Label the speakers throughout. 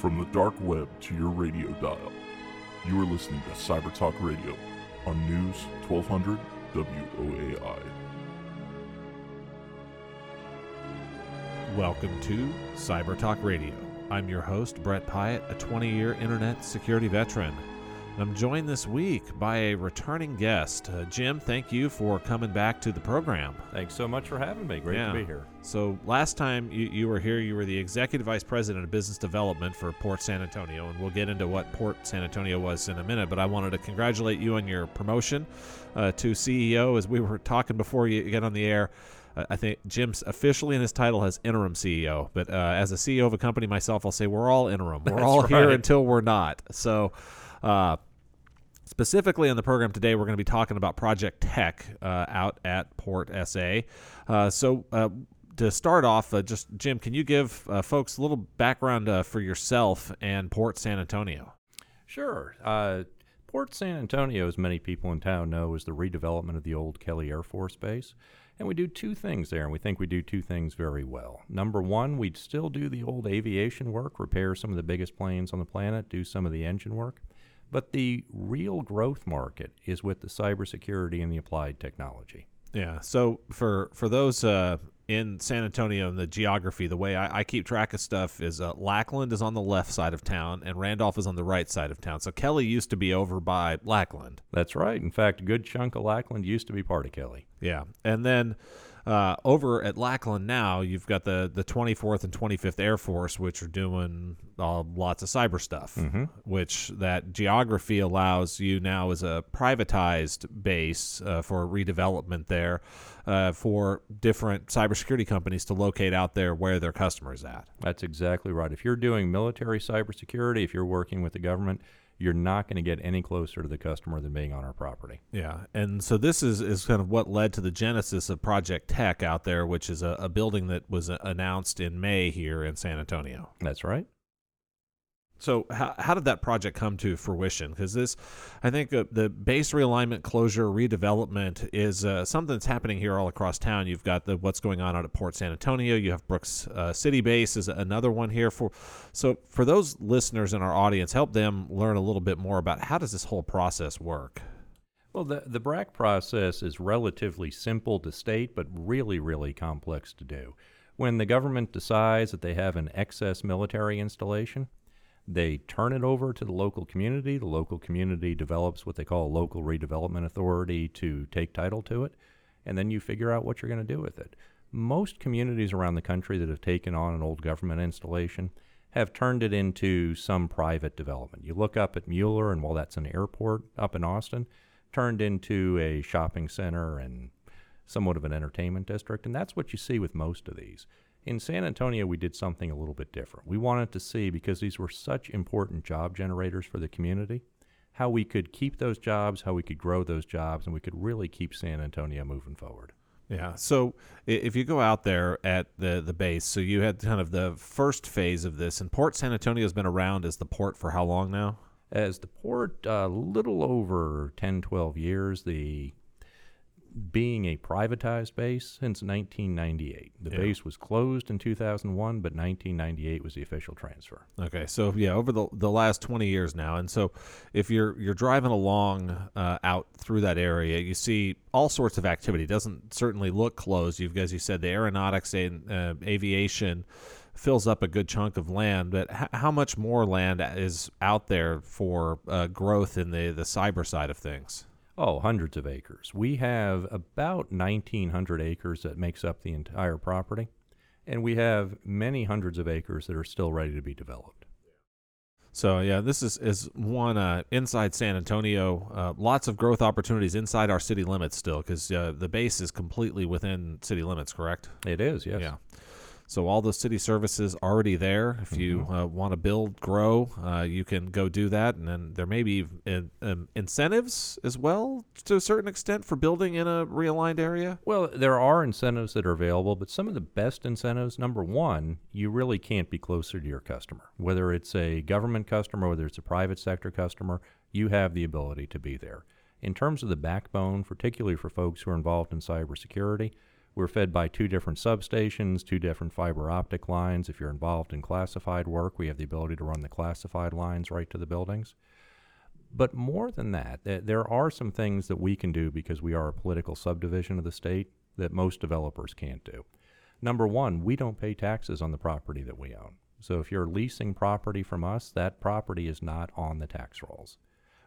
Speaker 1: From the dark web to your radio dial, you are listening to Cyber Talk Radio on News 1200 WOAI.
Speaker 2: Welcome to Cyber Talk Radio. I'm your host, Brett Pyatt, a 20 year internet security veteran. And I'm joined this week by a returning guest. Uh, Jim, thank you for coming back to the program.
Speaker 3: Thanks so much for having me. Great
Speaker 2: Yeah.
Speaker 3: to be here.
Speaker 2: So, last time you, you were here, you were the Executive Vice President of Business Development for Port San Antonio. And we'll get into what Port San Antonio was in a minute. But I wanted to congratulate you on your promotion uh, to CEO. As we were talking before you get on the air, I think Jim's officially in his title has interim CEO. But uh, as a CEO of a company myself, I'll say we're all interim. We're
Speaker 3: That's
Speaker 2: all here until we're not. So, uh, Specifically on the program today, we're going to be talking about Project Tech uh, out at Port SA. Uh, so, uh, to start off, uh, just Jim, can you give uh, folks a little background uh, for yourself and Port San Antonio?
Speaker 3: Sure. Port San Antonio, as many people in town know, is the redevelopment of the old Kelly Air Force Base. And we do two things there, and we think we do two things very well. Number one, we'd still do the old aviation work, repair some of the biggest planes on the planet, do some of the engine work. But the real growth market is with the cybersecurity and the applied technology.
Speaker 2: Yeah. So for for those uh, in San Antonio and the geography, the way I, I keep track of stuff is uh, Lackland is on the left side of town and Randolph is on the right side of town. So Kelly used to be over by Lackland.
Speaker 3: That's right. In fact, a good chunk of Lackland used to be part of Kelly.
Speaker 2: Yeah, and then uh, over at Lackland now, you've got the the 24th and 25th Air Force, which are doing uh, lots of cyber stuff. Which that geography allows you now as a privatized base uh, for redevelopment there uh, for different cybersecurity companies to locate out there where their customers at.
Speaker 3: That's exactly right. If you're doing military cybersecurity, if you're working with the government, you're not going to get any closer to the customer than being on our property.
Speaker 2: Yeah, and so this is, is kind of what led to the genesis of Project Tech out there, which is a, a building that was announced in May here in San Antonio.
Speaker 3: That's right.
Speaker 2: So how, how did that project come to fruition? Because this, I think uh, the base realignment, closure, redevelopment is uh, something that's happening here all across town. You've got the what's going on out at Port San Antonio. You have Brooks uh, City Base is another one here. For so for those listeners in our audience, help them learn a little bit more about how does this whole process work.
Speaker 3: Well, the, the BRAC process is relatively simple to state, but really, really complex to do. When the government decides that they have an excess military installation, they turn it over to the local community. The local community develops what they call a local redevelopment authority to take title to it, and then you figure out what you're going to do with it. Most communities around the country that have taken on an old government installation have turned it into some private development. You look up at Mueller, and while that's an airport up in Austin, turned into a shopping center and somewhat of an entertainment district, and that's what you see with most of these. In San Antonio, we did something a little bit different. We wanted to see, because these were such important job generators for the community, how we could keep those jobs, how we could grow those jobs, and we could really keep San Antonio moving forward.
Speaker 2: Yeah. So if you go out there at the the base, so you had kind of the first phase of this, and Port San Antonio has been around as the port for how long now?
Speaker 3: As the port, a little over 10, 12 years, the being a privatized base since 1998. The
Speaker 2: Yeah.
Speaker 3: base was closed in 2001, but 1998 was the official transfer.
Speaker 2: Okay, so yeah, over the the last twenty years now, and so if you're you're driving along uh, out through that area, you see all sorts of activity. It doesn't certainly look closed. You've, as you said, the aeronautics and uh, aviation fills up a good chunk of land. But h- how much more land is out there for uh, growth in the the cyber side of things?
Speaker 3: Oh, hundreds of acres. We have about 1,900 acres that makes up the entire property, and we have many hundreds of acres that are still ready to be developed.
Speaker 2: So yeah, this is is one uh, inside San Antonio. Uh, lots of growth opportunities inside our city limits still, because uh, the base is completely within city limits. Correct?
Speaker 3: It is, yes.
Speaker 2: Yeah. So all the city services already there. If you uh, want to build, grow, uh, you can go do that, and then there may be in, um, incentives as well to a certain extent for building in a realigned area.
Speaker 3: Well, there are incentives that are available, but some of the best incentives, number one, you really can't be closer to your customer. Whether it's a government customer, whether it's a private sector customer, you have the ability to be there. In terms of the backbone, particularly for folks who are involved in cybersecurity, We're fed by two different substations, two different fiber optic lines. If you're involved in classified work, we have the ability to run the classified lines right to the buildings. But more than that, th- there are some things that we can do because we are a political subdivision of the state that most developers can't do. Number one, we don't pay taxes on the property that we own. So if you're leasing property from us, that property is not on the tax rolls,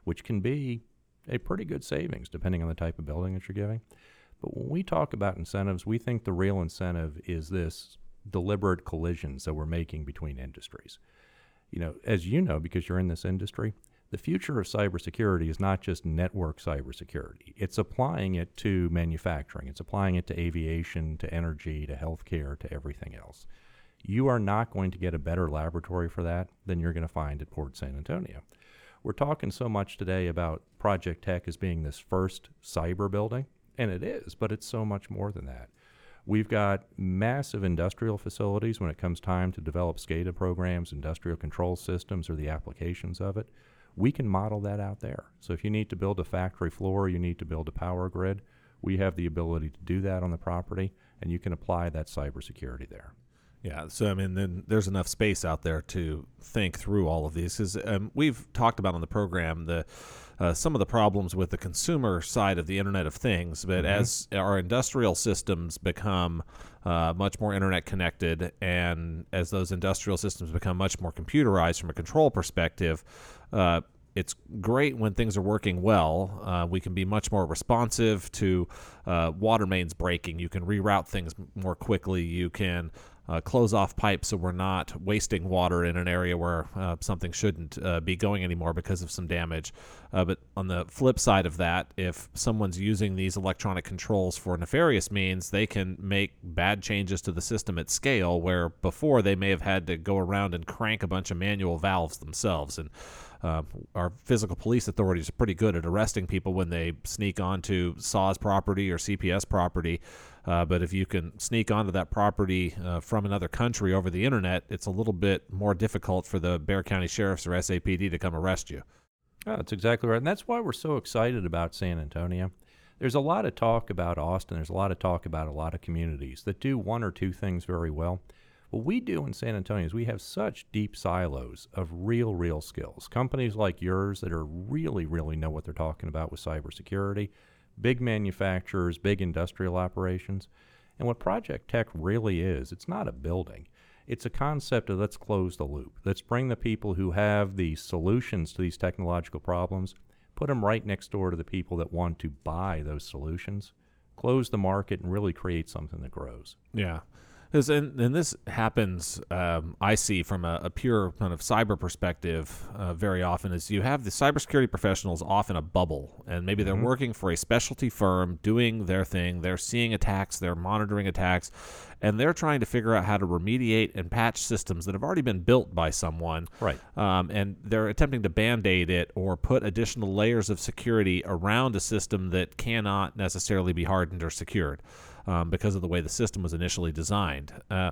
Speaker 3: which can be a pretty good savings depending on the type of building that you're giving. But when we talk about incentives, we think the real incentive is this deliberate collisions that we're making between industries. You know, as you know, because you're in this industry, the future of cybersecurity is not just network cybersecurity. It's applying it to manufacturing, it's applying it to aviation, to energy, to healthcare, to everything else. You are not going to get a better laboratory for that than you're going to find at Port San Antonio. We're talking so much today about Project Tech as being this first cyber building, and it is, but it's so much more than that. We've got massive industrial facilities when it comes time to develop SCADA programs, industrial control systems, or the applications of it we can model that out there. So if you need to build a factory floor, you need to build a power grid, we have the ability to do that on the property, and you can apply that cybersecurity there.
Speaker 2: Yeah, so I mean, then there's enough space out there to think through all of these. Because um, we've talked about on the program the uh, some of the problems with the consumer side of the Internet of Things, but mm-hmm. as our industrial systems become uh, much more internet connected, and as those industrial systems become much more computerized from a control perspective, uh, it's great when things are working well. Uh, we can be much more responsive to uh, water mains breaking. You can reroute things more quickly. You can uh, close off pipes so we're not wasting water in an area where uh, something shouldn't uh, be going anymore because of some damage. Uh, but on the flip side of that, if someone's using these electronic controls for nefarious means, they can make bad changes to the system at scale where before they may have had to go around and crank a bunch of manual valves themselves. And uh, our physical police authorities are pretty good at arresting people when they sneak onto SAWS property or CPS property. Uh, but if you can sneak onto that property uh, from another country over the internet, it's a little bit more difficult for the Bexar County Sheriffs or SAPD to come arrest you.
Speaker 3: Oh, that's exactly right. And that's why we're so excited about San Antonio. There's a lot of talk about Austin. There's a lot of talk about a lot of communities that do one or two things very well. What we do in San Antonio is we have such deep silos of real, real skills. Companies like yours that are really, really know what they're talking about with cybersecurity, big manufacturers, big industrial operations. And what Project Tech really is, it's not a building. It's a concept of let's close the loop. Let's bring the people who have the solutions to these technological problems, put them right next door to the people that want to buy those solutions, close the market, and really create something that grows.
Speaker 2: Yeah. Because and, and this happens, um, I see from a, a, pure kind of cyber perspective uh, very often is you have the cybersecurity professionals off in a bubble, and maybe they're mm-hmm. working for a specialty firm doing their thing. They're seeing attacks, they're monitoring attacks, and they're trying to figure out how to remediate and patch systems that have already been built by someone.
Speaker 3: Right.
Speaker 2: Um, and they're attempting to band aid it or put additional layers of security around a system that cannot necessarily be hardened or secured um, because of the way the system was initially designed. Uh,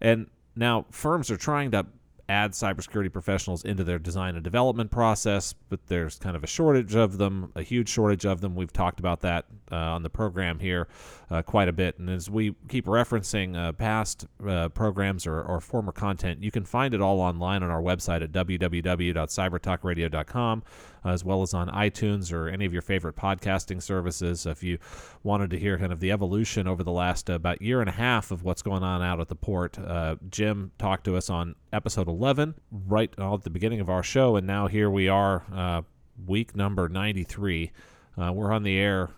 Speaker 2: and now firms are trying to add cybersecurity professionals into their design and development process, but there's kind of a shortage of them, a huge shortage of them. We've talked about that uh, on the program here uh, quite a bit. And as we keep referencing uh, past uh, programs or, or, former content, you can find it all online on our website at www.cybertalkradio.com, as well as on iTunes or any of your favorite podcasting services. If you wanted to hear kind of the evolution over the last uh, about year and a half of what's going on out at the port, uh, Jim talked to us on episode 11, right at the beginning of our show, and now here we are, week number 93. Uh, we're on the air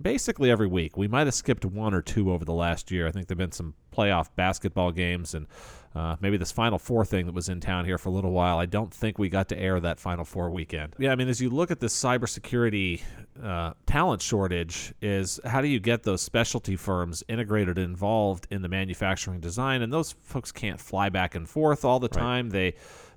Speaker 2: basically every week. We might have skipped one or two over the last year. I think there've been some playoff basketball games and uh, maybe this Final Four thing that was in town here for a little while. I don't think we got to air that Final Four weekend. Yeah, I mean, as you look at this cybersecurity uh, talent shortage, is how do you get those specialty firms integrated, involved in the manufacturing design? And those folks can't fly back and forth all the time. Right. They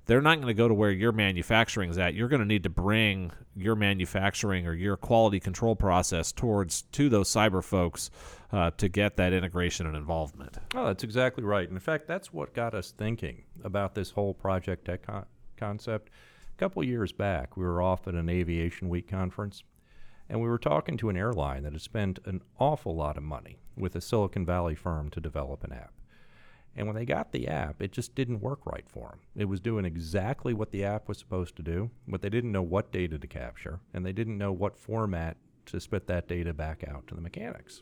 Speaker 2: they're not going to go to where your manufacturing is at. You're going to need to bring your manufacturing or your quality control process towards to those cyber folks uh, to get that integration and involvement.
Speaker 3: Oh, that's exactly right. And in fact, that's what got us thinking about this whole Project Tech con- concept. A couple years back, we were off at an Aviation Week conference, And we were talking to an airline that had spent an awful lot of money with a Silicon Valley firm to develop an app. And when they got the app, it just didn't work right for them. It was doing exactly what the app was supposed to do, but they didn't know what data to capture, and they didn't know what format to spit that data back out to the mechanics.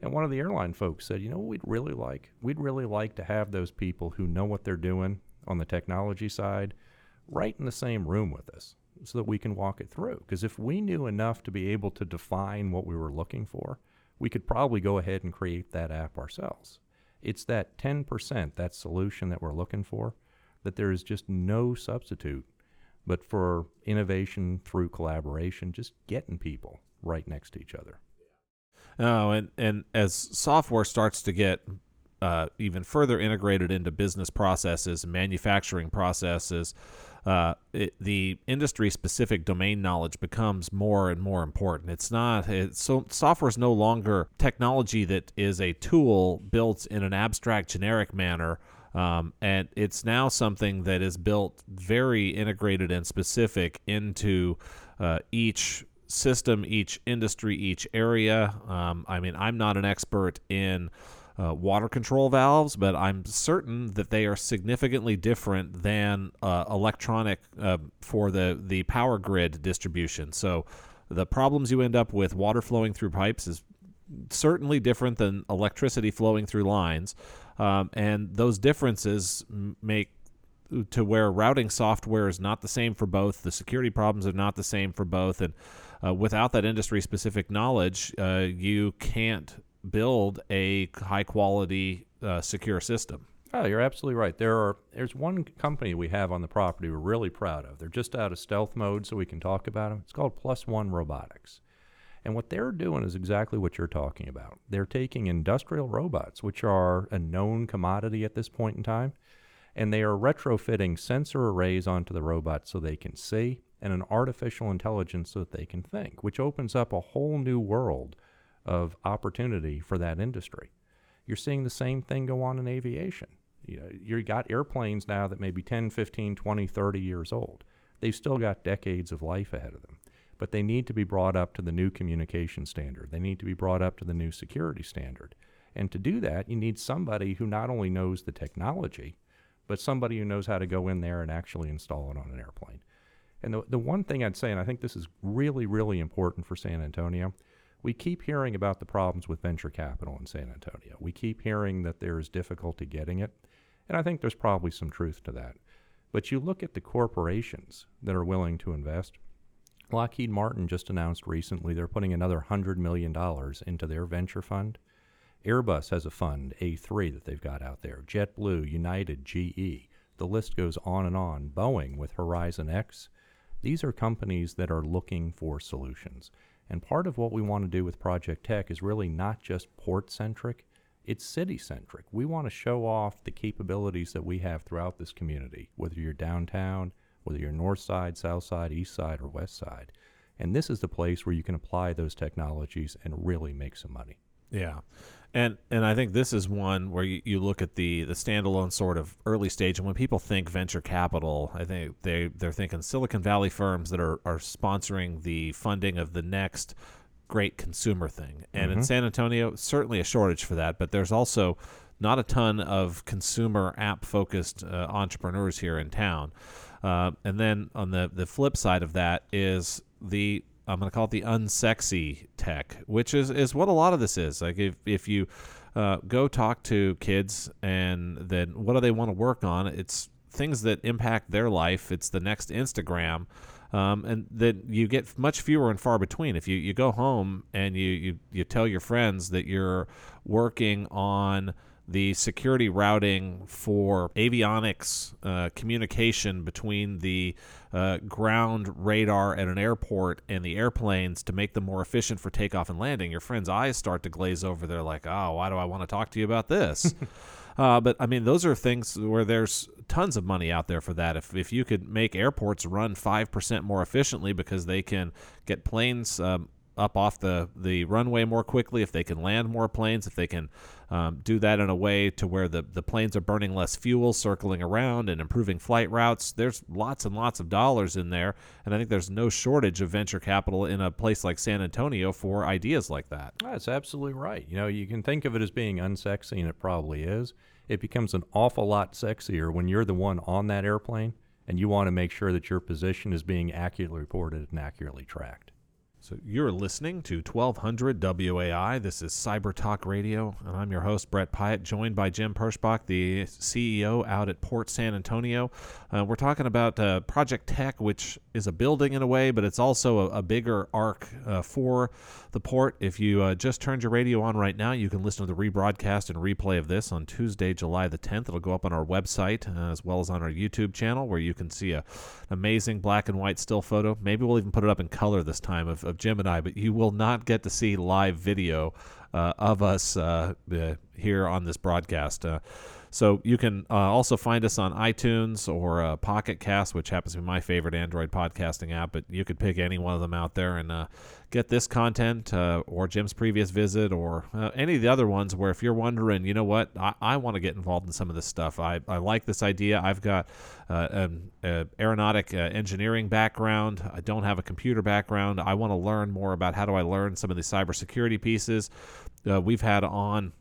Speaker 3: And one of the airline folks said, "You know we'd really like? We'd really like to have those people who know what they're doing on the technology side right in the same room with us so that we can walk it through. Because if we knew enough to be able to define what we were looking for, we could probably go ahead and create that app ourselves. It's that 10%, that solution that we're looking for, that there is just no substitute but for innovation through collaboration, just getting people right next to each other.
Speaker 2: Oh, and, and as software starts to get uh, even further integrated into business processes, manufacturing processes, uh, it, the industry specific domain knowledge becomes more and more important. It's not it's, so software is no longer technology that is a tool built in an abstract generic manner. Um, and it's now something that is built very integrated and specific into uh, each system, each industry, each area. Um, I mean, I'm not an expert in uh, water control valves, but I'm certain that they are significantly different than uh, electronic uh, for the, the power grid distribution. So the problems you end up with water flowing through pipes is certainly different than electricity flowing through lines. Um, and those differences make to where routing software is not the same for both. The security problems are not the same for both. And uh, without that industry specific knowledge, uh, you can't build a high quality uh, secure system.
Speaker 3: Oh, you're absolutely right. There are there's one company we have on the property we're really proud of. They're just out of stealth mode, so we can talk about them. It's called Plus One Robotics. And what they're doing is exactly what you're talking about. They're taking industrial robots, which are a known commodity at this point in time, and they are retrofitting sensor arrays onto the robots so they can see and an artificial intelligence so that they can think, which opens up a whole new world of opportunity for that industry. You're seeing the same thing go on in aviation. You know, you've got airplanes now that may be 10, 15, 20, 30 years old. They've still got decades of life ahead of them, but they need to be brought up to the new communication standard. They need to be brought up to the new security standard. And to do that, you need somebody who not only knows the technology, but somebody who knows how to go in there and actually install it on an airplane. And the, the one thing I'd say, and I think this is really, really important for San Antonio, we keep hearing about the problems with venture capital in San Antonio. We keep hearing that there is difficulty getting it, and I think there's probably some truth to that. But you look at the corporations that are willing to invest. Lockheed Martin just announced recently they're putting another $100 million into their venture fund. Airbus has a fund, A3, that they've got out there. JetBlue, United, GE. The list goes on and on. Boeing with Horizon X. These are companies that are looking for solutions. And part of what we want to do with Project Tech is really not just port centric, it's city centric. We want to show off the capabilities that we have throughout this community, whether you're downtown, whether you're north side, south side, east side, or west side. And this is the place where you can apply those technologies and really make some money.
Speaker 2: Yeah. And and I think this is one where you, you look at the the standalone sort of early stage, and when people think venture capital, I think they they're thinking Silicon Valley firms that are are sponsoring the funding of the next great consumer thing. And mm-hmm. in San Antonio, certainly a shortage for that, but there's also not a ton of consumer app focused uh, entrepreneurs here in town. Uh, and then on the the flip side of that is the I'm going to call it the unsexy tech, which is, is what a lot of this is. Like if, if you uh, go talk to kids and then what do they want to work on? It's things that impact their life. It's the next Instagram. Um, and then you get much fewer and far between. If you, you go home and you, you, you tell your friends that you're working on – the security routing for avionics uh, communication between the uh, ground radar at an airport and the airplanes to make them more efficient for takeoff and landing, your friend's eyes start to glaze over. They're like, oh, why do I want to talk to you about this? uh, but I mean, those are things where there's tons of money out there for that. If, if you could make airports run 5% more efficiently because they can get planes um, up off the, the runway more quickly, if they can land more planes, if they can um, do that in a way to where the, the planes are burning less fuel, circling around and improving flight routes. There's lots and lots of dollars in there, and I think there's no shortage of venture capital in a place like San Antonio for ideas like that.
Speaker 3: That's absolutely right. You know, you can think of it as being unsexy, and it probably is. It becomes an awful lot sexier when you're the one on that airplane and you want to make sure that your position is being accurately reported and accurately tracked.
Speaker 2: So you're listening to 1200 WOAI. This is Cyber Talk Radio, and I'm your host, Brett Pyatt, joined by Jim Perschbach, the CEO out at Port San Antonio. Uh, we're talking about uh, Project Tech, which is a building in a way, but it's also a, a bigger arc uh, for the port. If you uh, just turned your radio on right now, you can listen to the rebroadcast and replay of this on Tuesday, July the 10th. It'll go up on our website uh, as well as on our YouTube channel, where you can see a amazing black and white still photo. Maybe we'll even put it up in color this time of, of Jim and I, but you will not get to see live video uh, of us uh, uh here on this broadcast. So you can uh, also find us on iTunes or uh, Pocket Cast, which happens to be my favorite Android podcasting app. But you could pick any one of them out there and uh, get this content uh, or Jim's previous visit or uh, any of the other ones. Where if you're wondering, you know what, I, I want to get involved in some of this stuff. I, I like this idea. I've got uh, an, an aeronautic engineering background. I don't have a computer background. I want to learn more about how do I learn some of the cybersecurity pieces. we've had on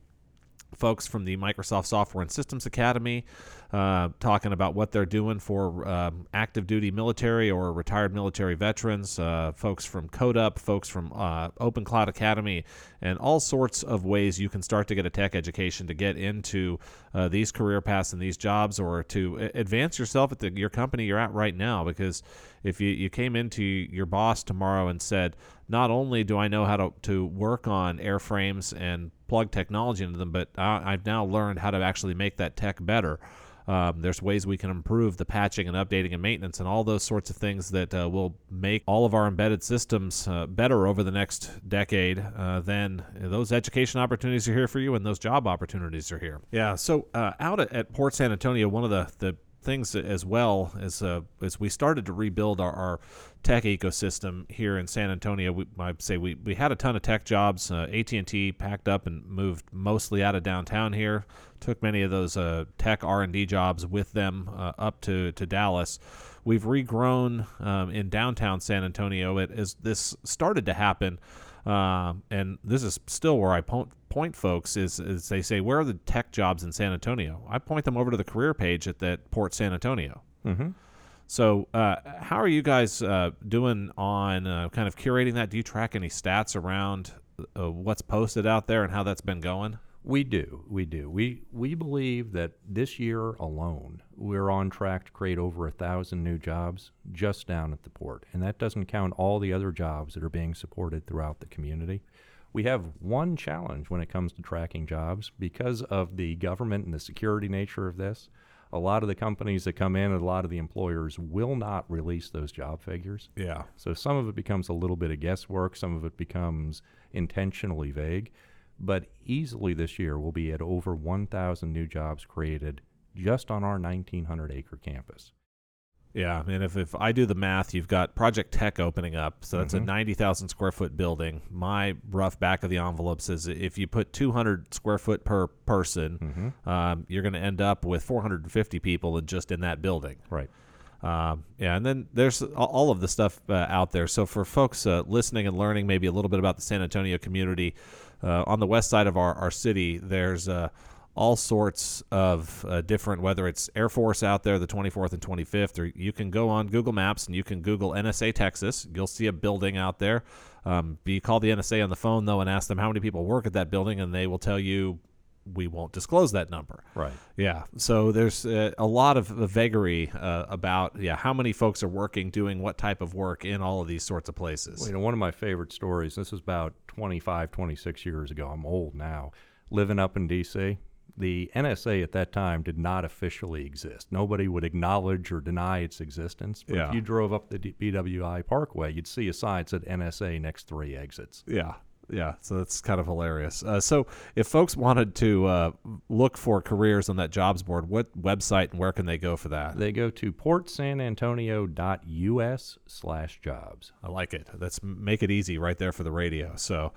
Speaker 2: folks from the Microsoft Software and Systems Academy uh, talking about what they're doing for um, active duty military or retired military veterans, uh, folks from CodeUp, folks from uh, Open Cloud Academy, and all sorts of ways you can start to get a tech education to get into uh, these career paths and these jobs or to advance yourself at the, your company you're at right now. Because if you, you came into your boss tomorrow and said, not only do I know how to, to work on airframes and plug technology into them, but I, have now learned how to actually make that tech better. Um, there's ways we can improve the patching and updating and maintenance and all those sorts of things that uh, will make all of our embedded systems uh, better over the next decade. Uh, then those education opportunities are here for you, and those job opportunities are here. Yeah. So uh, out at, at Port San Antonio, one of the the things as well as uh, as we started to rebuild our, our tech ecosystem here in San Antonio. We, I'd say we, we had a ton of tech jobs. Uh, AT&T packed up and moved mostly out of downtown here. Took many of those uh, tech R&D jobs with them uh, up to, to Dallas. We've regrown um, in downtown San Antonio. It as this started to happen. Uh, and this is still where I point, point folks is, is they say where are the tech jobs in San Antonio? I point them over to the career page at that Port San Antonio.
Speaker 3: Mm-hmm.
Speaker 2: So, uh, how are you guys uh, doing on uh, kind of curating that? Do you track any stats around uh, what's posted out there and how that's been going?
Speaker 3: We do, we do. We we believe that this year alone, we're on track to create over a thousand new jobs just down at the port, and that doesn't count all the other jobs that are being supported throughout the community. We have one challenge when it comes to tracking jobs because of the government and the security nature of this a lot of the companies that come in and a lot of the employers will not release those job figures.
Speaker 2: Yeah.
Speaker 3: So some of it becomes a little bit of guesswork, some of it becomes intentionally vague. But easily this year, we'll be at over 1,000 new jobs created just on our 1,900 acre campus.
Speaker 2: Yeah, and if, if I do the math, you've got Project Tech opening up, so that's mm-hmm. a 90,000 square foot building. My rough back of the envelope says if you put 200 square foot per person, mm-hmm. um, you're going to end up with 450 people in just in that building.
Speaker 3: Right.
Speaker 2: Um, yeah, and then there's all of the stuff uh, out there. So for folks uh, listening and learning maybe a little bit about the San Antonio community, uh, on the west side of our, our city, there's uh, all sorts of uh, different, whether it's Air Force out there, the 24th and 25th, or you can go on Google Maps and you can Google NSA Texas. You'll see a building out there. Um, you call the NSA on the phone, though, and ask them how many people work at that building, and they will tell you we won't disclose that number.
Speaker 3: Right.
Speaker 2: Yeah. So there's uh, a lot of vagary uh, about yeah how many folks are working doing what type of work in all of these sorts of places.
Speaker 3: Well, you know, one of my favorite stories. This is about 25, 26 years ago. I'm old now. Living up in D.C the NSA at that time did not officially exist. Nobody would acknowledge or deny its existence. But
Speaker 2: yeah.
Speaker 3: if you drove up the BWI Parkway, you'd see a sign that said NSA next three exits.
Speaker 2: Yeah. Yeah, so that's kind of hilarious. Uh, so, if folks wanted to uh, look for careers on that jobs board, what website and where can they go for that?
Speaker 3: They go to portsanantonio.us slash jobs.
Speaker 2: I like it. Let's make it easy right there for the radio. So,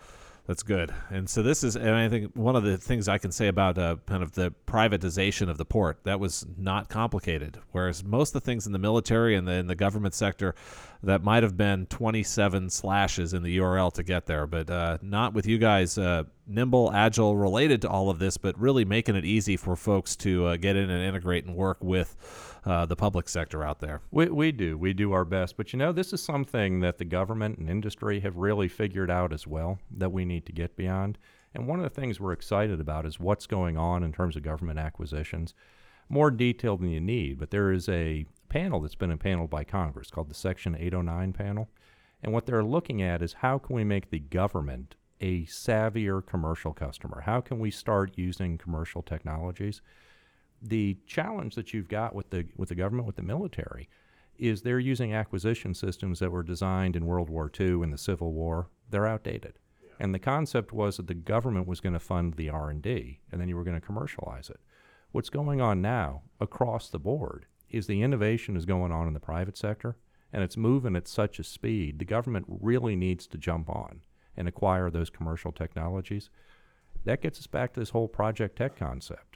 Speaker 2: that's good. And so this is, and I think one of the things I can say about uh, kind of the privatization of the port that was not complicated. Whereas most of the things in the military and the, in the government sector, that might have been 27 slashes in the URL to get there, but uh, not with you guys. Uh, nimble, agile, related to all of this, but really making it easy for folks to uh, get in and integrate and work with uh, the public sector out there.
Speaker 3: We, we do. We do our best. But you know, this is something that the government and industry have really figured out as well that we need to get beyond. And one of the things we're excited about is what's going on in terms of government acquisitions. More detailed than you need, but there is a panel that's been impaneled by Congress called the Section 809 panel. And what they're looking at is how can we make the government a savvier commercial customer? How can we start using commercial technologies? The challenge that you've got with the with the government with the military is they're using acquisition systems that were designed in World War II and the Civil War. They're outdated. Yeah. And the concept was that the government was going to fund the R&D and then you were going to commercialize it. What's going on now across the board is the innovation is going on in the private sector and it's moving at such a speed. The government really needs to jump on and acquire those commercial technologies. That gets us back to this whole project tech concept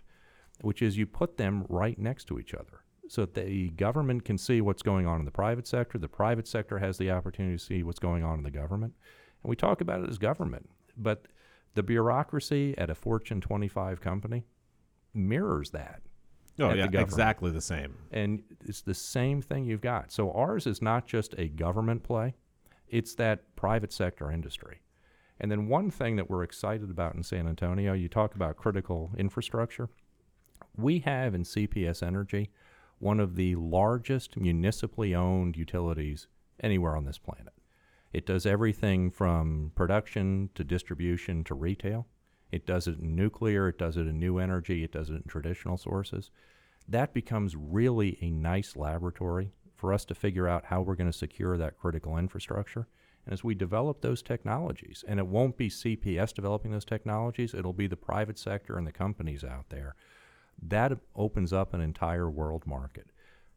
Speaker 3: which is you put them right next to each other so that the government can see what's going on in the private sector. The private sector has the opportunity to see what's going on in the government. And we talk about it as government, but the bureaucracy at a Fortune 25 company mirrors that.
Speaker 2: Oh, yeah, the exactly the same.
Speaker 3: And it's the same thing you've got. So ours is not just a government play, it's that private sector industry. And then one thing that we're excited about in San Antonio, you talk about critical infrastructure. We have in CPS Energy one of the largest municipally owned utilities anywhere on this planet. It does everything from production to distribution to retail. It does it in nuclear, it does it in new energy, it does it in traditional sources. That becomes really a nice laboratory for us to figure out how we're going to secure that critical infrastructure. And as we develop those technologies, and it won't be CPS developing those technologies, it'll be the private sector and the companies out there that opens up an entire world market.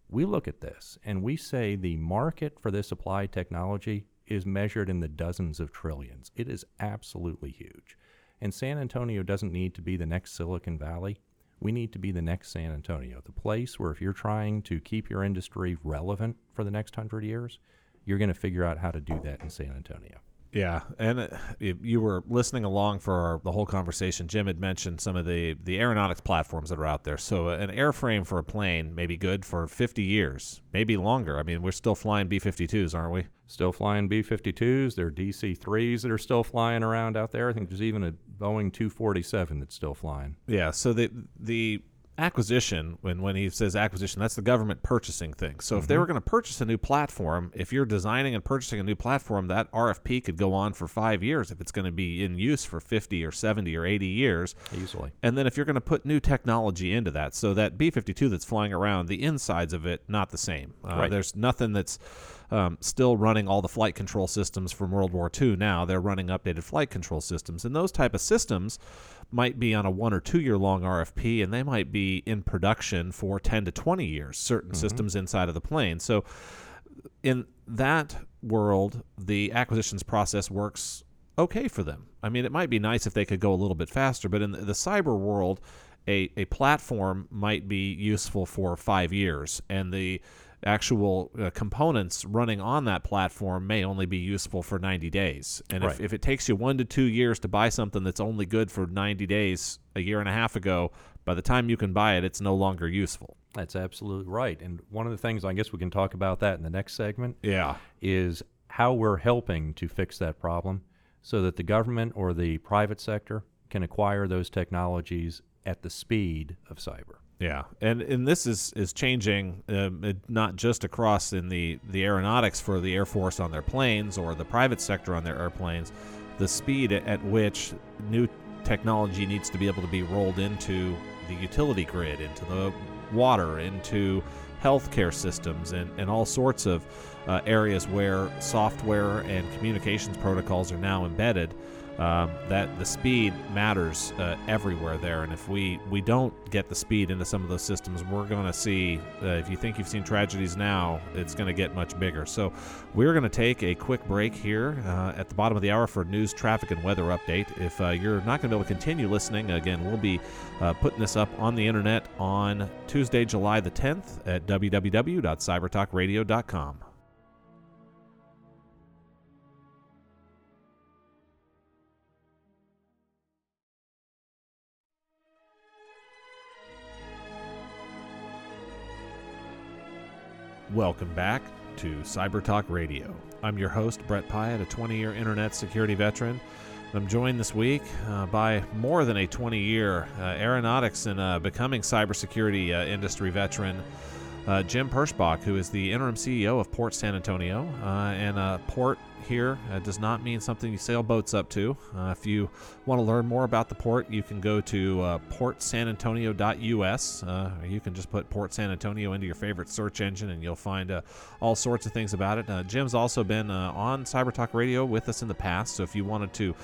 Speaker 3: We look at this and we say the market for this applied technology is measured in the dozens of trillions. It is absolutely huge. And San Antonio doesn't need to be the next Silicon Valley. We need to be the next San Antonio, the place where if you're trying to keep your industry relevant for the next hundred years, you're going to figure out how to do that in San Antonio.
Speaker 2: Yeah, and uh, you were listening along for our, the whole conversation. Jim had mentioned some of the the aeronautics platforms that are out there. So uh, an airframe for a plane may be good for 50 years, maybe longer. I mean, we're still flying B-52s, aren't we?
Speaker 3: Still flying B-52s. There are DC-3s that are still flying around out there. I think there's even a Boeing 247 that's still flying.
Speaker 2: Yeah. So the the acquisition when when he says acquisition that's the government purchasing thing so mm-hmm. if they mm-hmm. were going to purchase a new platform if you're designing and purchasing a new platform that rfp could go on for five years if it's going to be in use for 50 or 70 or 80 years
Speaker 3: easily
Speaker 2: and then if you're going to put new technology into that so that b-52 that's flying around the insides of it not the same uh, right. there's nothing that's um, still running all the flight control systems from World War II now. They're running updated flight control systems. And those type of systems might be on a one or two year long RFP and they might be in production for 10 to 20 years, certain mm-hmm. systems inside of the plane. So, in that world, the acquisitions process works okay for them. I mean, it might be nice if they could go a little bit faster, but in the, the cyber world, a, a platform might be useful for five years, and the actual uh, components running on that platform may only be useful for 90 days. And right. if, if it takes you one to two years to buy something that's only good for 90 days a year and a half ago, by the time you can buy it, it's no longer useful.
Speaker 3: That's absolutely right. And one of the things I guess we can talk about that in the next segment.
Speaker 2: Yeah.
Speaker 3: Is how we're helping to fix that problem so that the government or the private sector can acquire those technologies at the speed of cyber.
Speaker 2: Yeah, and and this is is changing um, it, not just across in the the aeronautics for the Air Force on their planes or the private sector on their airplanes, the speed at which new technology needs to be able to be rolled into the utility grid, into the water, into healthcare systems, and, and all sorts of uh, areas where software and communications protocols are now embedded um, that the speed matters uh, everywhere there. And if we, we don't get the speed into some of those systems, we're going to see, uh, if you think you've seen tragedies now, it's going to get much bigger. So we're going to take a quick break here uh, at the bottom of the hour for news, traffic, and weather update. If uh, you're not going to be able to continue listening, again, we'll be uh, putting this up on the internet on Tuesday, July the 10th at www.cybertalkradio.com. Welcome back to Cyber Talk Radio. I'm your host, Brett Pyatt, a 20 year internet security veteran. I'm joined this week uh, by more than a 20 year uh, aeronautics and uh, becoming cybersecurity uh, industry veteran, uh, Jim Perschbach, who is the interim CEO of Port San Antonio. Uh, and Port here uh, does not mean something you sail boats up to. Uh, if you want to learn more about the port, you can go to uh, portsanantonio.us. Uh, you can just put Port San Antonio into your favorite search engine and you'll find uh, all sorts of things about it. Uh, Jim's also been on Cyber Talk Radio with us in the past, so if you wanted to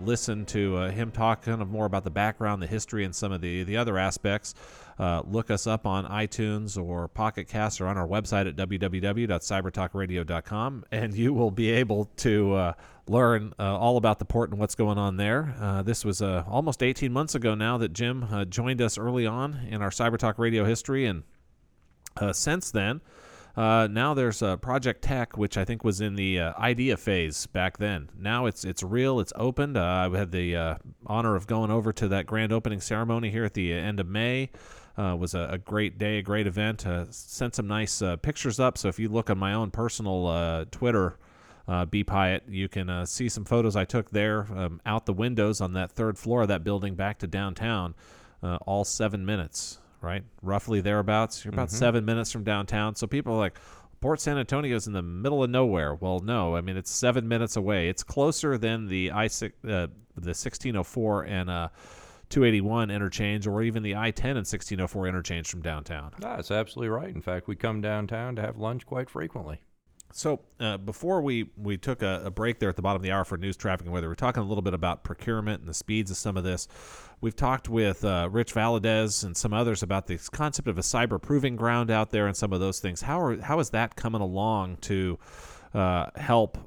Speaker 2: listen to him talk kind of more about the background, the history, and some of the, the other aspects, uh, look us up on iTunes or Pocket Cast or on our website at www.cybertalkradio.com, and you will be able to uh, learn uh, all about the port and what's going on there. Uh, this was uh, almost 18 months ago now that Jim joined us early on in our Cybertalk Radio history, and since then, uh, now there's uh, Project Tech, which I think was in the uh, idea phase back then. Now it's it's real. It's opened. I had the honor of going over to that grand opening ceremony here at the end of May. Uh, was a, a, great day, a great event. Uh, sent some nice uh, pictures up. So if you look on my own personal uh, Twitter, uh, Pyatt, you can uh, see some photos I took there um, out the windows on that third floor of that building back to downtown, uh, all seven minutes, right? Roughly thereabouts. You're about mm-hmm. seven minutes from downtown. So people are like, Port San Antonio is in the middle of nowhere. Well, no, I mean it's seven minutes away. It's closer than the I uh, the 1604 and uh, 281 interchange or even the I 10 and 1604 interchange from downtown.
Speaker 3: That's absolutely right. In fact, we come downtown to have lunch quite frequently.
Speaker 2: So uh, before we, we took a, a, break there at the bottom of the hour for news, traffic, and weather, we're talking a little bit about procurement and the speeds of some of this. We've talked with uh, Rich Valadez and some others about this concept of a cyber proving ground out there and some of those things. How are how is that coming along to uh, help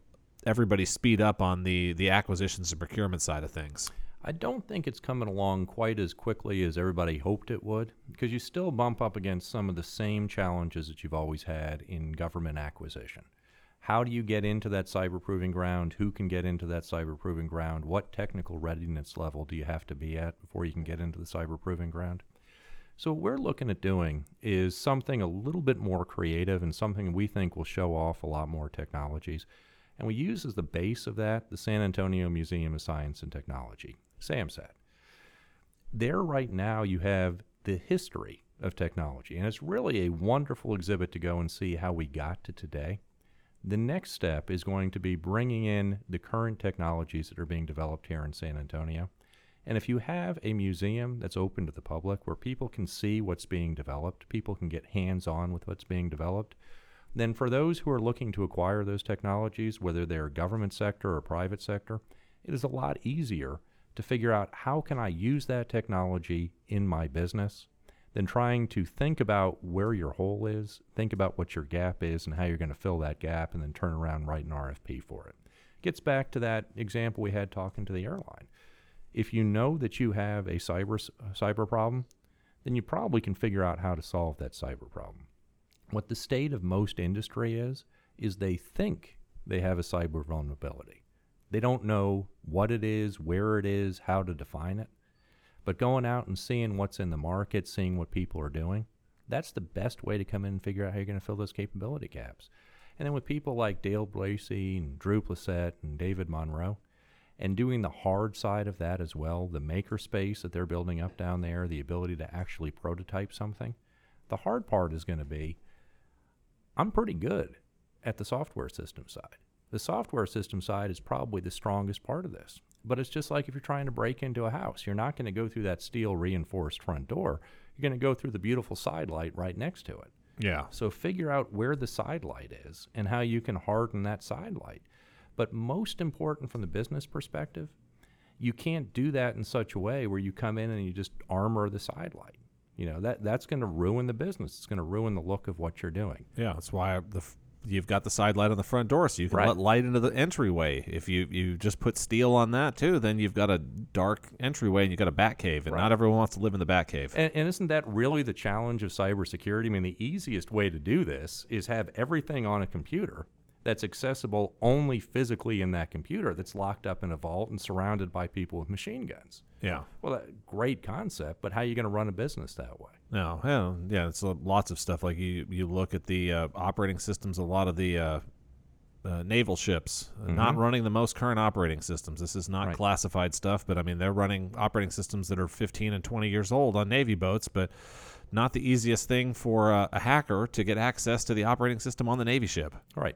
Speaker 2: everybody speed up on the the acquisitions and procurement side of things?
Speaker 3: I don't think it's coming along quite as quickly as everybody hoped it would, because you still bump up against some of the same challenges that you've always had in government acquisition. How do you get into that cyber proving ground? Who can get into that cyber proving ground? What technical readiness level do you have to be at before you can get into the cyber proving ground? So, what we're looking at doing is something a little bit more creative and something we think will show off a lot more technologies. And we use as the base of that the San Antonio Museum of Science and Technology. SAMSAT. There, right now, you have the history of technology, and it's really a wonderful exhibit to go and see how we got to today. The next step is going to be bringing in the current technologies that are being developed here in San Antonio. And if you have a museum that's open to the public where people can see what's being developed, people can get hands on with what's being developed, then for those who are looking to acquire those technologies, whether they're government sector or private sector, it is a lot easier to figure out how can I use that technology in my business than trying to think about where your hole is, think about what your gap is and how you're going to fill that gap and then turn around and write an RFP for it. Gets back to that example we had talking to the airline. If you know that you have a cyber cyber problem, then you probably can figure out how to solve that cyber problem. What the state of most industry is is they think they have a cyber vulnerability. They don't know what it is, where it is, how to define it. But going out and seeing what's in the market, seeing what people are doing, that's the best way to come in and figure out how you're going to fill those capability gaps. And then with people like Dale Blacey and Drew Plessette and David Monroe, and doing the hard side of that as well, the maker space that they're building up down there, the ability to actually prototype something. The hard part is going to be I'm pretty good at the software system side. The software system side is probably the strongest part of this. But it's just like if you're trying to break into a house, you're not going to go through that steel reinforced front door. You're going to go through the beautiful side light right next to it.
Speaker 2: Yeah.
Speaker 3: So figure out where the side light is and how you can harden that side light. But most important from the business perspective, You can't do that in such a way where you come in and you just armor the sidelight. You know that that's going to ruin the business. It's going to ruin the look of what you're doing.
Speaker 2: Yeah, that's why the f- you've got the side light on the front door, so you can
Speaker 3: Right.
Speaker 2: let light into the entryway. If you you just put steel on that too, then you've got a dark entryway and you've got a bat cave, and
Speaker 3: Right.
Speaker 2: not everyone wants to live in the bat cave.
Speaker 3: And, and isn't that really the challenge of cybersecurity? I mean, the easiest way to do this is have everything on a computer that's accessible only physically in that computer that's locked up in a vault and surrounded by people with machine guns.
Speaker 2: yeah.
Speaker 3: Well, that, great concept, but how are you going to run a business that way?
Speaker 2: No, yeah, yeah. It's lots of stuff. Like you, you look at the uh, operating systems. A lot of the uh, uh, naval ships uh, not running the most current operating systems. This is not
Speaker 3: Right.
Speaker 2: classified stuff, but I mean they're running operating systems that are 15 and 20 years old on Navy boats, but not the easiest thing for uh, a hacker to get access to the operating system on the Navy ship.
Speaker 3: Right.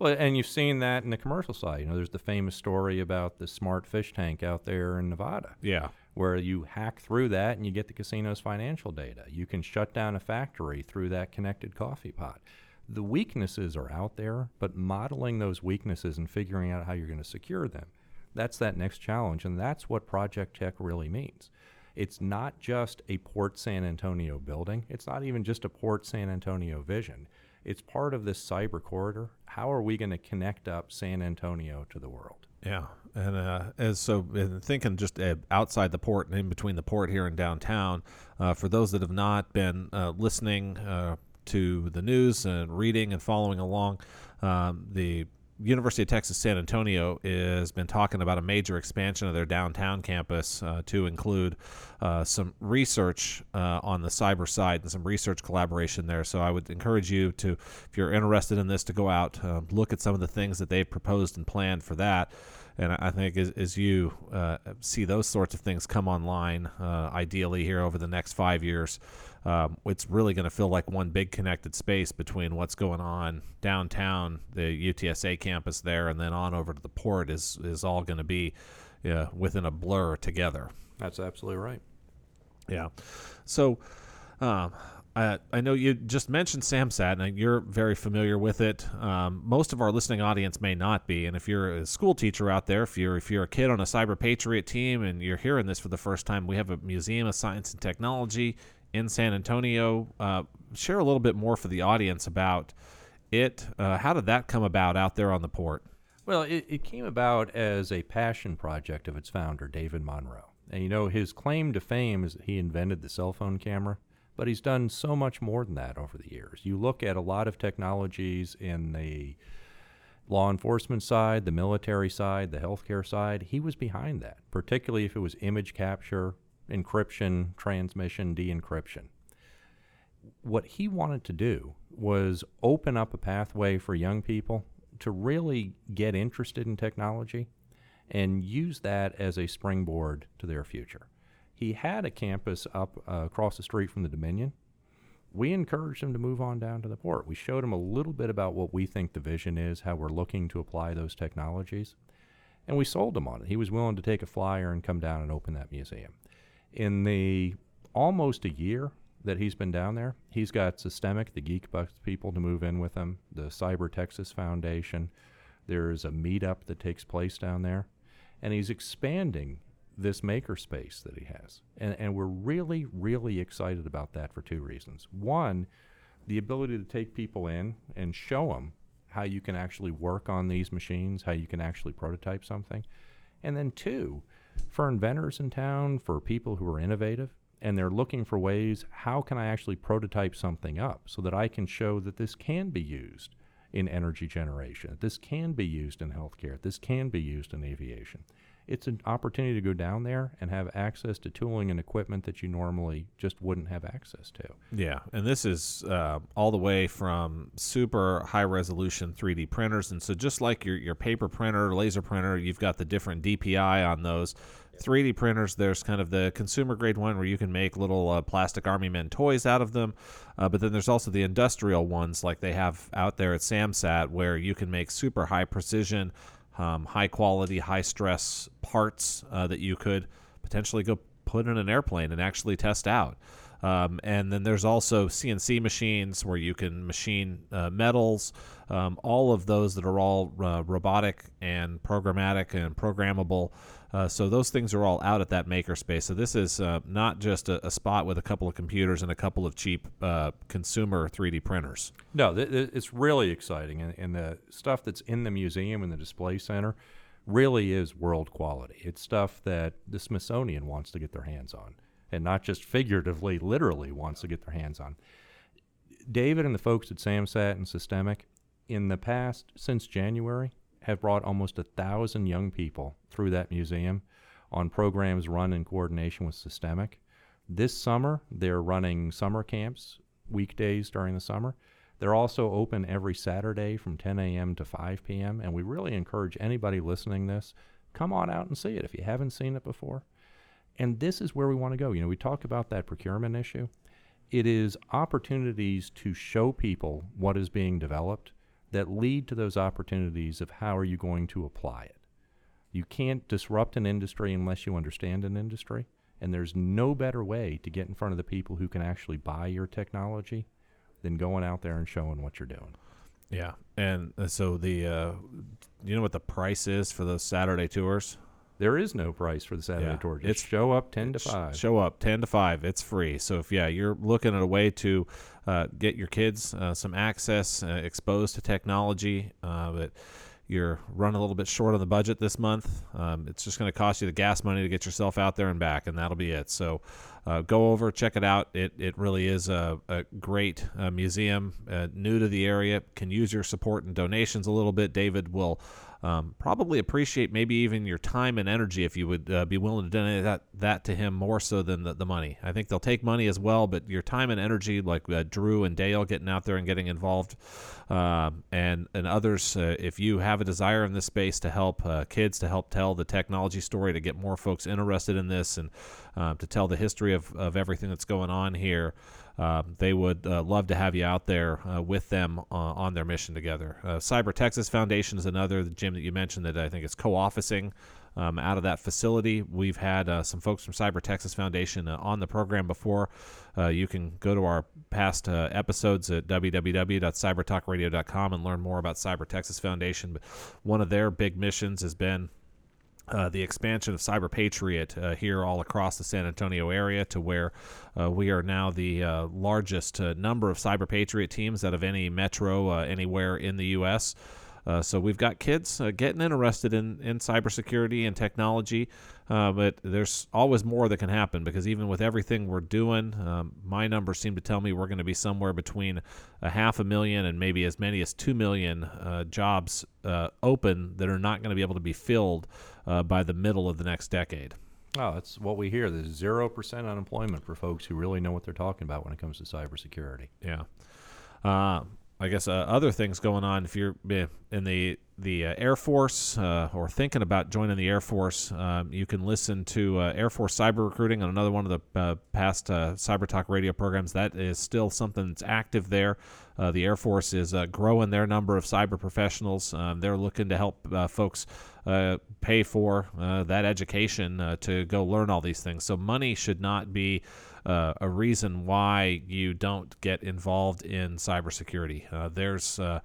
Speaker 3: Well, and you've seen that in the commercial side. You know, there's the famous story about the smart fish tank out there in Nevada.
Speaker 2: Yeah,
Speaker 3: where you hack through that and you get the casino's financial data. You can shut down a factory through that connected coffee pot. The weaknesses are out there, but modeling those weaknesses and figuring out how you're going to secure them, that's that next challenge. And that's what Project Tech really means. It's not just a Port San Antonio building, it's not even just a Port San Antonio vision. It's part of this cyber corridor. How are we going to connect up San Antonio to the world?
Speaker 2: Yeah, and uh, as so and thinking just uh, outside the port and in between the port here in downtown, uh, for those that have not been uh, listening uh, to the news and reading and following along, um, the University of Texas San Antonio has been talking about a major expansion of their downtown campus uh, to include uh, some research uh, on the cyber side and some research collaboration there. So I would encourage you to, if you're interested in this, to go out, uh, look at some of the things that they've proposed and planned for that. And I think as, as you uh, see those sorts of things come online, uh, ideally here over the next five years, um, it's really going to feel like one big connected space between what's going on downtown, the UTSA campus there, and then on over to the port is is all going to be uh, within a blur together.
Speaker 3: That's absolutely right.
Speaker 2: Yeah. So, um, I, I know you just mentioned SAMSAT, and you're very familiar with it. Um, most of our listening audience may not be, and if you're a school teacher out there, if you're if you're a kid on a Cyber Patriot team and you're hearing this for the first time, we have a Museum of Science and Technology in San Antonio. Uh, share a little bit more for the audience about it. Uh, how did that come about out there on the port?
Speaker 3: Well, it, it came about as a passion project of its founder, David Monroe. And you know, his claim to fame is that he invented the cell phone camera, but he's done so much more than that over the years. You look at a lot of technologies in the law enforcement side, the military side, the healthcare side, he was behind that, particularly if it was image capture, encryption, transmission, de encryption what he wanted to do was open up a pathway for young people to really get interested in technology and use that as a springboard to their future. He had a campus up uh, across the street from the Dominion. We encouraged him to move on down to the port. We showed him a little bit about what we think the vision is, how we're looking to apply those technologies, and we sold him on it. He was willing to take a flyer and come down and open that museum. In the almost a year that he's been down there. He's got Systemic, the Geekbus people, to move in with him, the Cyber Texas Foundation. There's a meetup that takes place down there. And he's expanding this makerspace that he has. And, and we're really, really excited about that for two reasons. One, the ability to take people in and show them how you can actually work on these machines, how you can actually prototype something. And then two, for inventors in town, for people who are innovative, and they're looking for ways how can I actually prototype something up so that I can show that this can be used in energy generation, this can be used in healthcare, this can be used in aviation. It's an opportunity to go down there and have access to tooling and equipment that you normally just wouldn't have access to.
Speaker 2: Yeah, and this is uh, all the way from super high resolution 3D printers, and so just like your your paper printer, laser printer, you've got the different DPI on those. 3D printers, there's kind of the consumer grade one where you can make little uh, plastic Army Men toys out of them, uh, but then there's also the industrial ones like they have out there at SAMSAT where you can make super high precision, um, high quality, high stress parts uh, that you could potentially go put in an airplane and actually test out. Um, and then there's also CNC machines where you can machine uh, metals, um, all of those that are all uh, robotic and programmatic and programmable. Uh, so those things are all out at that makerspace. So this is uh, not just a, a, spot with a couple of computers and a couple of cheap uh, consumer 3D printers.
Speaker 3: No, th- th- it's really exciting, and, and, the stuff that's in the museum and the display center really is world quality. It's stuff that the Smithsonian wants to get their hands on, and not just figuratively, literally wants to get their hands on. David and the folks at SAMSAT and Systemic, in the past, since January, have brought almost a thousand young people through that museum on programs run in coordination with Systemic. This summer, they're running summer camps weekdays during the summer. They're also open every Saturday from 10 a.m. to 5 p.m. And we really encourage anybody listening this, come on out and see it if you haven't seen it before. And this is where we want to go. You know, we talk about that procurement issue. It is opportunities to show people what is being developed that lead to those opportunities of how are you going to apply it. You can't disrupt an industry unless you understand an industry. And there's no better way to get in front of the people who can actually buy your technology than going out there and showing what you're doing.
Speaker 2: Yeah, and so the uh, you know what the price is for those Saturday tours?
Speaker 3: There is no price for the Saturday yeah, tour. Just it's show up ten to five.
Speaker 2: Show up ten to five. It's free. So if yeah, you're looking at a way to uh, get your kids uh, some access, uh, exposed to technology, uh, but you're running a little bit short on the budget this month. Um, it's just going to cost you the gas money to get yourself out there and back, and that'll be it. So uh, go over, check it out. It, it really is a, a great uh, museum, uh, new to the area. Can use your support and donations a little bit. David will um, probably appreciate maybe even your time and energy if you would uh, be willing to donate that, that to him more so than the, the money. I think they'll take money as well, but your time and energy, like uh, Drew and Dale getting out there and getting involved, uh, and and others, uh, if you have a desire in this space to help uh, kids, to help tell the technology story, to get more folks interested in this, and uh, to tell the history of, of everything that's going on here. Uh, they would uh, love to have you out there uh, with them uh, on their mission together. Uh, Cyber Texas Foundation is another gym that you mentioned that I think is co-officing um, out of that facility. We've had uh, some folks from Cyber Texas Foundation on the program before. you can go to our past episodes at www.cybertalkradio.com and learn more about Cyber Texas Foundation. But one of their big missions has been uh, the expansion of Cyber Patriot uh, here all across the San Antonio area to where uh, we are now the uh, largest uh, number of Cyber Patriot teams out of any metro anywhere in the U.S. So we've got kids getting interested in, in cybersecurity and technology, but there's always more that can happen because even with everything we're doing, um, my numbers seem to tell me we're going to be somewhere between a half a million and maybe as many as two million jobs open that are not going to be able to be filled uh, by the middle of the next decade.
Speaker 3: Oh, that's what we hear. There's zero percent unemployment for folks who really know what they're talking about when it comes to cybersecurity.
Speaker 2: Yeah. I guess uh, other things going on if you're in the the uh, Air Force uh, or thinking about joining the Air Force, um, you can listen to uh, Air Force Cyber Recruiting on another one of the uh, past uh, Cyber Talk radio programs. That is still something that's active there. the Air Force is growing their number of cyber professionals. Um, they're looking to help folks pay for uh, that education to go learn all these things. So money should not be uh, a reason why you don't get involved in cybersecurity. Uh, there's uh,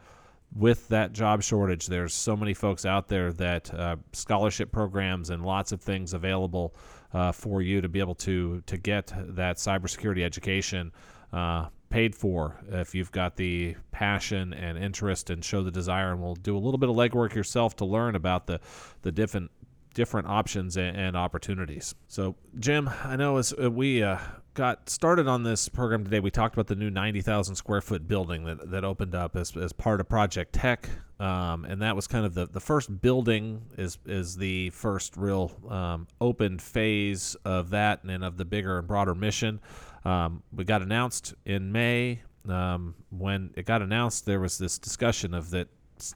Speaker 2: with that job shortage, there's so many folks out there that uh, scholarship programs and lots of things available uh, for you to be able to to get that cybersecurity education uh, paid for if you've got the passion and interest and show the desire and we'll do a little bit of legwork yourself to learn about the the different different options and, and opportunities so jim i know as we uh, got started on this program today, we talked about the new 90,000 square foot building that, that opened up as, as part of Project Tech. Um, and that was kind of the, the first building is, is the first real um, open phase of that and of the bigger and broader mission. Um, we got announced in May. Um, when it got announced, there was this discussion of that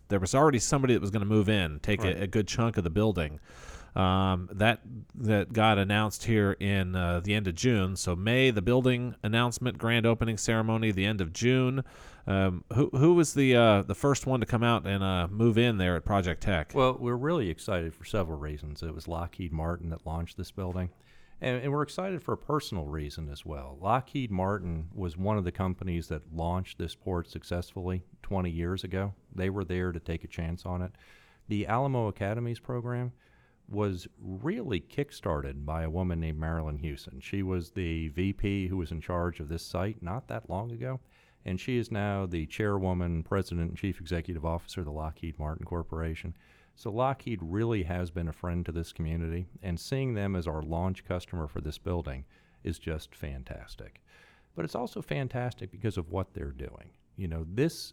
Speaker 2: there was already somebody that was going to move in, take right. a, a good chunk of the building. Um, that that got announced here in uh, the end of June. So May, the building announcement, grand opening ceremony, the end of June. Um, who who was the uh, the first one to come out and uh, move in there at Project Tech?
Speaker 3: Well, we're really excited for several reasons. It was Lockheed Martin that launched this building, And, and, we're excited for a personal reason as well. Lockheed Martin was one of the companies that launched this port successfully 20 years ago. They were there to take a chance on it. The Alamo Academies program was really kickstarted by a woman named Marillyn Hewson. She was the VP who was in charge of this site not that long ago, and she is now the chairwoman, president, and chief executive officer of the Lockheed Martin Corporation. So Lockheed really has been a friend to this community, and seeing them as our launch customer for this building is just fantastic. But it's also fantastic because of what they're doing. You know, this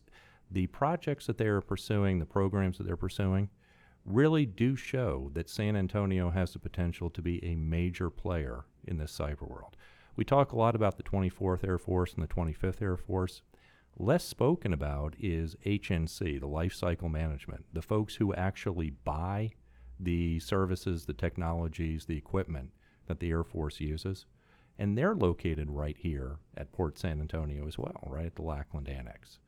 Speaker 3: the projects that they're pursuing, the programs that they're pursuing, really do show that San Antonio has the potential to be a major player in this cyber world. We talk a lot about the 24th Air Force and the 25th Air Force. Less spoken about is HNC, the life cycle management, the folks who actually buy the services, the technologies, the equipment that the Air Force uses. And they're located right here at Port San Antonio as well, right at the Lackland Annex.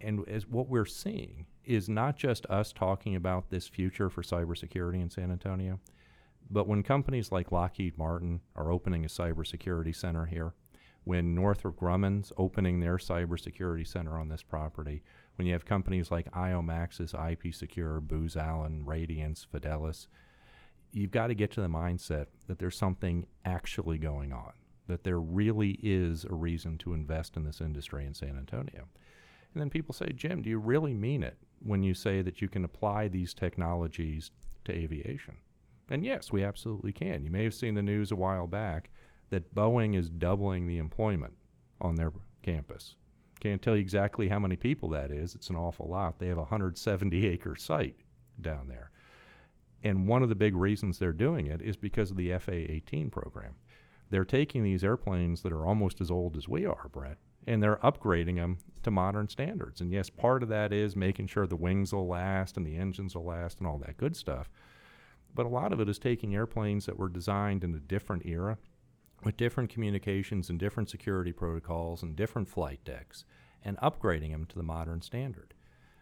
Speaker 3: And as what we're seeing is not just us talking about this future for cybersecurity in San Antonio, but when companies like Lockheed Martin are opening a cybersecurity center here, when Northrop Grumman's opening their cybersecurity center on this property, when you have companies like IOMaxis, IP Secure, Booz Allen, Radiance, Fidelis, you've got to get to the mindset that there's something actually going on, that there really is a reason to invest in this industry in San Antonio. And then people say, Jim, do you really mean it when you say that you can apply these technologies to aviation? And yes, we absolutely can. You may have seen the news a while back that Boeing is doubling the employment on their campus. Can't tell you exactly how many people that is. It's an awful lot. They have a 170 acre site down there. And one of the big reasons they're doing it is because of the FA 18 program. They're taking these airplanes that are almost as old as we are, Brett, and they're upgrading them to modern standards. And yes, part of that is making sure the wings will last and the engines will last and all that good stuff. But a lot of it is taking airplanes that were designed in a different era with different communications and different security protocols and different flight decks and upgrading them to the modern standard.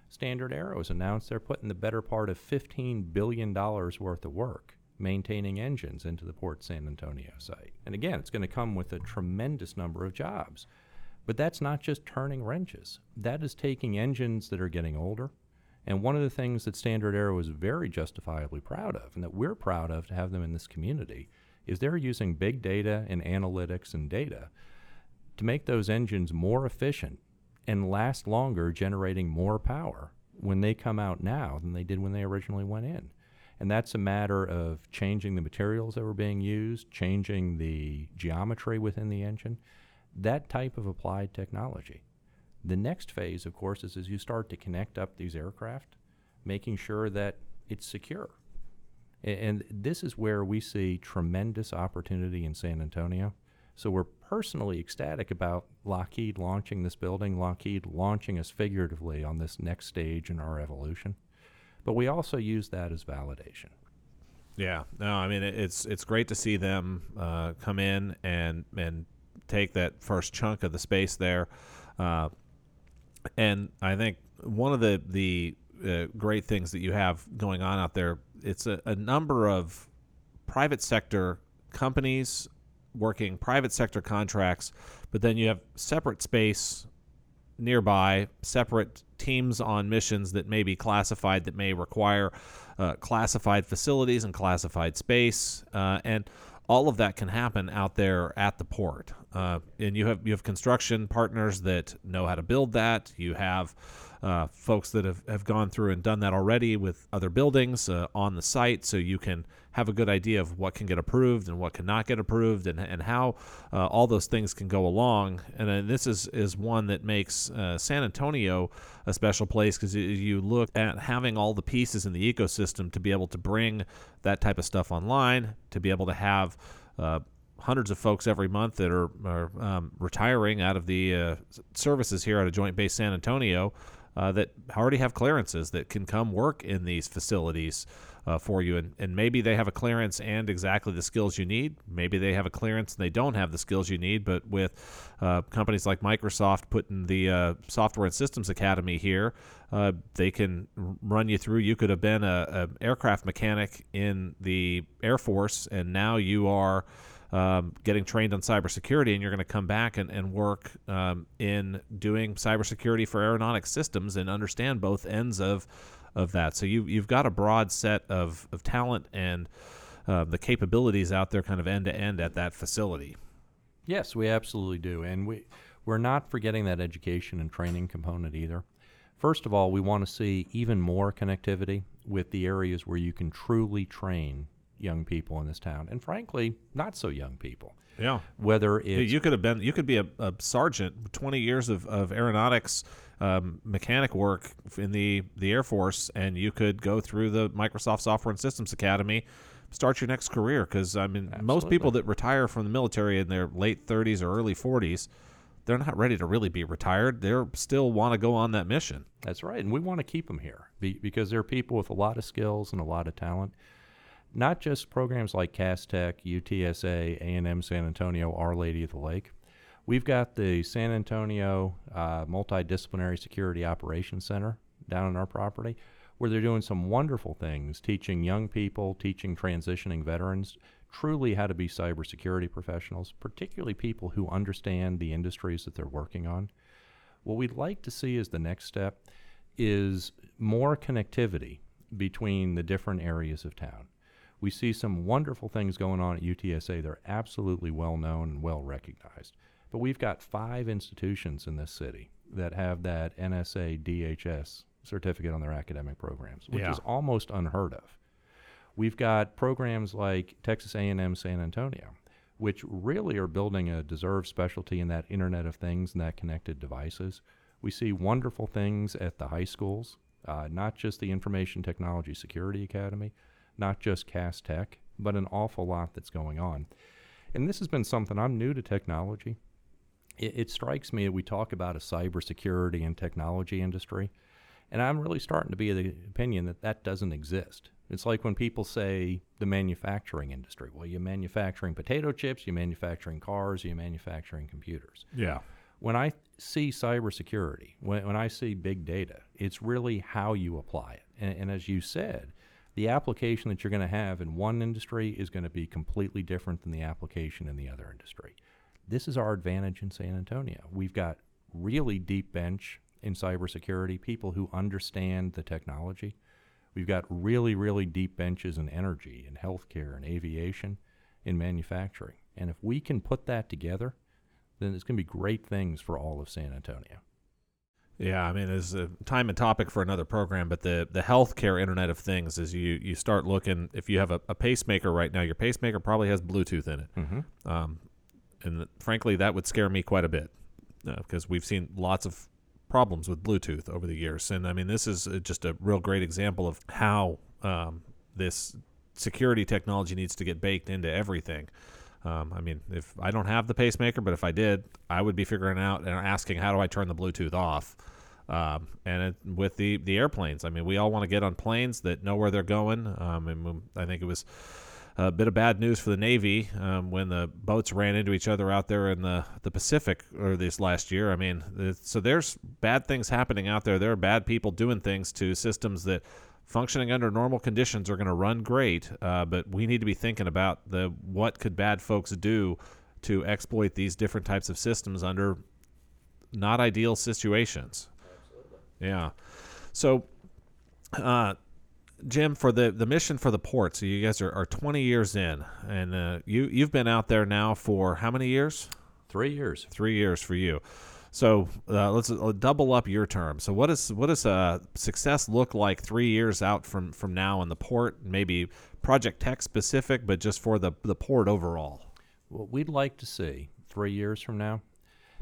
Speaker 3: Standard Aero has announced they're putting the better part of $15 billion worth of work maintaining engines into the Port San Antonio site. And again, it's going to come with a tremendous number of jobs. But that's not just turning wrenches, that is taking engines that are getting older. And one of the things that Standard Aero is very justifiably proud of, and that we're proud of to have them in this community, is they're using big data and analytics and data to make those engines more efficient and last longer, generating more power when they come out now than they did when they originally went in. And that's a matter of changing the materials that were being used, changing the geometry within the engine, that type of applied technology. The next phase, of course, is as you start to connect up these aircraft, making sure that it's secure and this is where we see tremendous opportunity in San Antonio. So we're personally ecstatic about Lockheed launching this building, Lockheed launching us figuratively on this next stage in our evolution. But we also use that as validation.
Speaker 2: Yeah, no, I mean it's it's great to see them uh, come in and and take that first chunk of the space there, uh, and I think one of the the uh, great things that you have going on out there it's a, a number of private sector companies working private sector contracts, but then you have separate space nearby, separate teams on missions that may be classified, that may require uh, classified facilities and classified space, uh, and all of that can happen out there at the port. Uh, and you have you have construction partners that know how to build that. You have uh, folks that have, have gone through and done that already with other buildings uh, on the site so you can have a good idea of what can get approved and what cannot get approved and, and how uh, all those things can go along. And this is, is one that makes uh, San Antonio a special place because you look at having all the pieces in the ecosystem to be able to bring that type of stuff online, to be able to have uh, hundreds of folks every month that are, are um, retiring out of the uh, services here at a Joint Base San Antonio uh, that already have clearances that can come work in these facilities uh, for you. And, and maybe they have a clearance and exactly the skills you need. Maybe they have a clearance and they don't have the skills you need. But with uh, companies like Microsoft putting the uh, Software and Systems Academy here, uh, they can run you through. You could have been a, a aircraft mechanic in the Air Force, and now you are. Um, getting trained on cybersecurity, and you're going to come back and, and work um, in doing cybersecurity for aeronautic systems and understand both ends of of that. So you you've got a broad set of, of talent and uh, the capabilities out there, kind of end to end at that facility.
Speaker 3: Yes, we absolutely do, and we we're not forgetting that education and training component either. First of all, we want to see even more connectivity with the areas where you can truly train young people in this town, and frankly, not so young people.
Speaker 2: Yeah.
Speaker 3: Whether it's
Speaker 2: you could have been, you could be a, a sergeant, twenty years of, of aeronautics um, mechanic work in the the Air Force, and you could go through the Microsoft Software and Systems Academy, start your next career. Because I mean,
Speaker 3: Absolutely.
Speaker 2: most people that retire from the military in their late 30s or early 40s, they're not ready to really be retired. They still want to go on that mission.
Speaker 3: That's right, and we want to keep them here be, because they're people with a lot of skills and a lot of talent. Not just programs like CASTech, UTSA, A&M San Antonio, Our Lady of the Lake. We've got the San Antonio uh, Multidisciplinary Security Operations Center down on our property, where they're doing some wonderful things, teaching young people, teaching transitioning veterans truly how to be cybersecurity professionals, particularly people who understand the industries that they're working on. What we'd like to see as the next step is more connectivity between the different areas of town. We see some wonderful things going on at UTSA. They're absolutely well known and well recognized. But we've got five institutions in this city that have that NSA DHS certificate on their academic programs, which
Speaker 2: Yeah.
Speaker 3: is almost unheard of. We've got programs like Texas A&M San Antonio, which really are building a deserved specialty in that Internet of Things and that connected devices. We see wonderful things at the high schools, uh, not just the Information Technology Security Academy, not just Cast Tech, but an awful lot that's going on. And this has been something I'm new to technology. It, it strikes me that we talk about a cybersecurity and technology industry, and I'm really starting to be of the opinion that that doesn't exist. It's like when people say the manufacturing industry. Well, you're manufacturing potato chips, you're manufacturing cars, you're manufacturing computers
Speaker 2: Yeah.
Speaker 3: when I see cybersecurity, when, when I see big data, it's really how you apply it. And, and as you said, the application that you're going to have in one industry is going to be completely different than the application in the other industry. This is our advantage in San Antonio. We've got really deep bench in cybersecurity, people who understand the technology. We've got really, really deep benches in energy, in healthcare, in aviation, in manufacturing. And if we can put that together, then it's going to be great things for all of San Antonio.
Speaker 2: Yeah, I mean, it's a time and topic for another program, but the the healthcare Internet of Things is you you start looking. If you have a, a pacemaker right now, your pacemaker probably has Bluetooth in it,
Speaker 3: Mm-hmm.
Speaker 2: um, and th- frankly, that would scare me quite a bit because we've seen lots of problems with Bluetooth over the years, and I mean, this is uh, just a real great example of how um, this security technology needs to get baked into everything. Um, I mean, if I don't have the pacemaker, but if I did, I would be figuring out and asking how do I turn the Bluetooth off. Um, and it, with the the airplanes, I mean, we all want to get on planes that know where they're going. Um, and I think it was a bit of bad news for the Navy um, when the boats ran into each other out there in the the Pacific or this last year. I mean, so there's bad things happening out there. There are bad people doing things to systems that functioning under normal conditions are going to run great, uh, but we need to be thinking about the what could bad folks do to exploit these different types of systems under not ideal situations. Yeah. So, uh, Jim, for the, the mission for the port, so you guys are, are 20 years in, and uh, you, you've been out there now for how many years?
Speaker 3: Three years.
Speaker 2: Three years for you. So uh, let's uh, double up your term. So what is what does uh, success look like three years out from, from now in the port? Maybe Project Tech specific, but just for the the port overall.
Speaker 3: What we'd like to see three years from now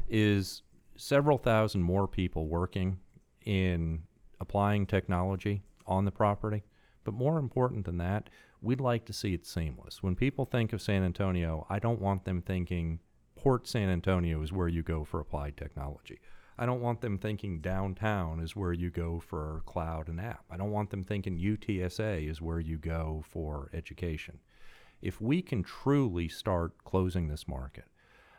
Speaker 3: is several thousand more people working in applying technology on the property. But more important than that, we'd like to see it seamless. When people think of San Antonio, I don't want them thinking Port San Antonio is where you go for applied technology. I don't want them thinking downtown is where you go for cloud and app. I don't want them thinking UTSA is where you go for education. If we can truly start closing this market,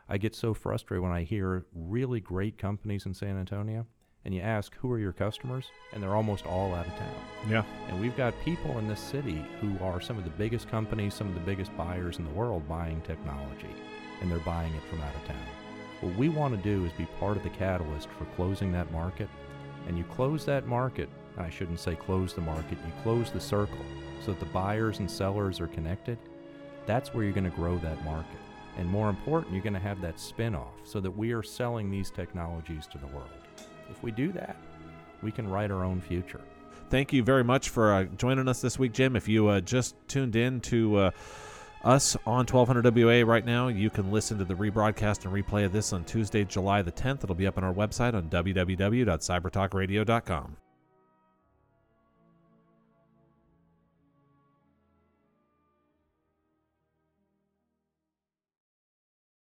Speaker 3: I get so frustrated when I hear really great companies in San Antonio and you ask who are your customers and they're almost all out of town.
Speaker 2: Yeah.
Speaker 3: And we've got people in this city who are some of the biggest companies, some of the biggest buyers in the world buying technology and they're buying it from out of town. What we want to do is be part of the catalyst for closing that market. And you close that market, I shouldn't say close the market, you close the circle so that the buyers and sellers are connected. That's where you're going to grow that market. And more important, you're going to have that spin off so that we are selling these technologies to the world. If we do that, we can write our own future.
Speaker 2: Thank you very much for uh, joining us this week, Jim. If you uh, just tuned in to uh, us on 1200 WOAI right now, you can listen to the rebroadcast and replay of this on Tuesday, July the 10th. It'll be up on our website on www.cybertalkradio.com.